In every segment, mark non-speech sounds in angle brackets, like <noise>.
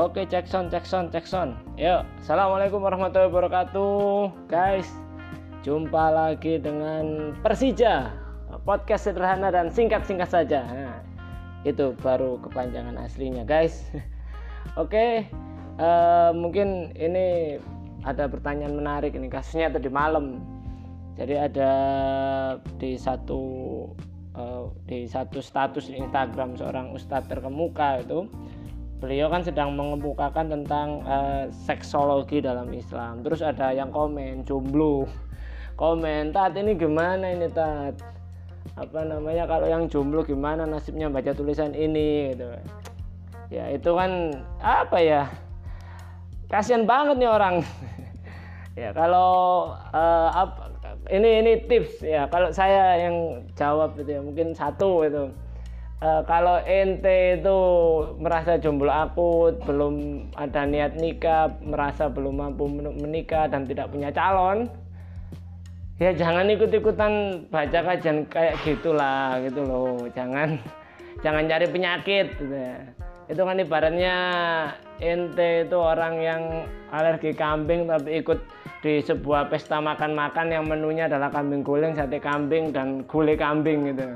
Oke, Jackson, Jackson, Jackson. Yuk, assalamualaikum warahmatullahi wabarakatuh, guys. Jumpa lagi dengan Persija, podcast sederhana dan singkat-singkat saja. Nah, itu baru kepanjangan aslinya, guys. <laughs> Oke, uh, mungkin ini ada pertanyaan menarik ini kasusnya tadi malam. Jadi ada di satu uh, di satu status Instagram seorang ustadz terkemuka itu beliau kan sedang mengemukakan tentang uh, seksologi dalam Islam. Terus ada yang komen jomblo. Komen tat ini gimana ini tat? Apa namanya kalau yang jomblo gimana nasibnya baca tulisan ini? Gitu. Ya itu kan apa ya kasihan banget nih orang. <laughs> Ya kalau uh, apa, ini ini tips ya. Kalau saya yang jawab itu ya mungkin satu itu uh, kalau ente itu merasa jomblo akut, belum ada niat nikah, merasa belum mampu menikah dan tidak punya calon, ya jangan ikut-ikutan baca kajian kayak gitulah gitu loh. Jangan <laughs> jangan cari penyakit gitu ya. Itu kan ibaratnya ente itu orang yang alergi kambing tapi ikut di sebuah pesta makan-makan yang menunya adalah kambing guling, sate kambing dan gulai kambing gitu.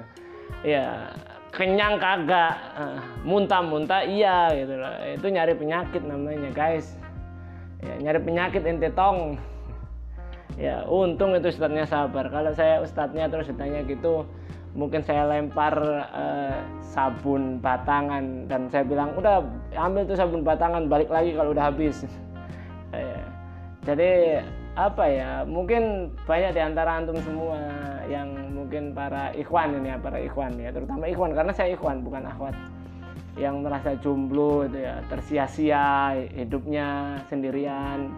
Ya, kenyang kagak. Uh, muntah-muntah iya gitu loh. Itu nyari penyakit namanya guys. Ya, nyari penyakit ente tong. Ya untung itu ustadznya sabar. Kalau saya ustadznya terus ditanya gitu mungkin saya lempar uh, sabun batangan. Dan saya bilang udah ambil tuh sabun batangan balik lagi kalau udah habis. Ya. <laughs> jadi apa ya mungkin banyak di antara antum semua yang mungkin para ikhwan ini ya para ikhwan ya terutama ikhwan karena saya ikhwan bukan akhwat. Yang merasa jomblo itu ya tersia-sia hidupnya sendirian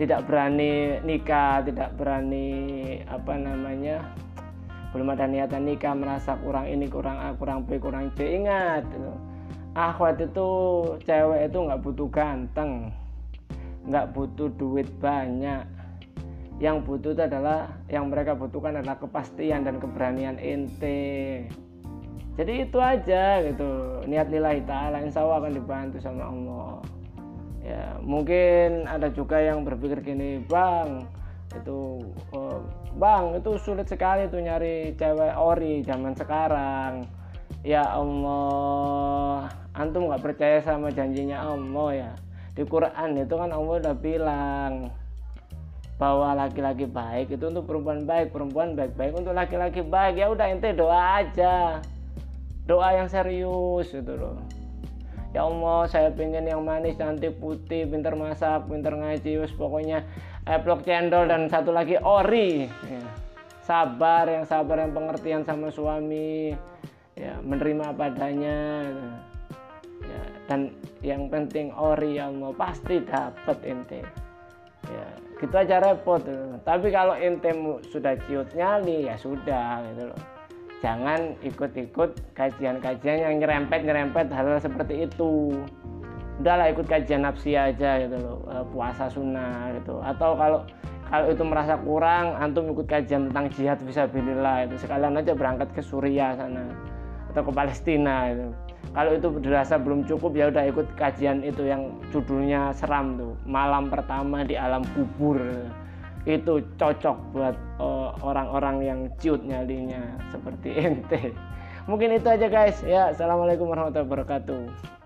tidak berani nikah tidak berani apa namanya belum ada niatan nikah merasa kurang ini kurang A kurang B kurang C. Ingat itu akhwat itu cewek itu nggak butuh ganteng nggak butuh duit banyak. Yang butuh itu adalah yang mereka butuhkan adalah kepastian dan keberanian ente jadi itu aja gitu. Niat nilai ta'ala insya Allah akan dibantu sama Allah. Ya mungkin ada juga yang berpikir gini bang itu oh, bang itu sulit sekali tuh nyari cewek ori zaman sekarang. Ya Allah antum nggak percaya sama janjinya Allah ya di Quran itu kan Allah udah bilang bahwa laki-laki baik itu untuk perempuan baik perempuan baik-baik untuk laki-laki baik. Ya udah ente doa aja. Doa yang serius itu loh. Ya Allah saya pengen yang manis cantik putih pintar masak pintar ngaji us pokoknya eplok cendol dan satu lagi ori. Ya. sabar yang sabar yang pengertian sama suami. Ya menerima padanya ya, dan yang penting ori mau pasti dapat ente. Ya gitu aja repot. Tapi kalau ente sudah ciut nyali ya sudah gitu loh. Jangan ikut-ikut kajian-kajian yang nyerempet-nyerempet hal, hal seperti itu. Udahlah ikut kajian nafsi aja gitu loh. Eh, puasa sunnah gitu. Atau kalau kalau itu merasa kurang antum ikut kajian tentang jihad bisa bilillah itu sekalian aja berangkat ke Suriah sana atau ke Palestina itu. Kalau itu dirasa belum cukup ya udah ikut kajian itu yang judulnya seram tuh. Malam pertama di alam kubur. Itu cocok buat eh, orang-orang uh, yang ciut nyalinya seperti <laughs> ente. Mungkin itu aja guys. Ya assalamualaikum warahmatullahi wabarakatuh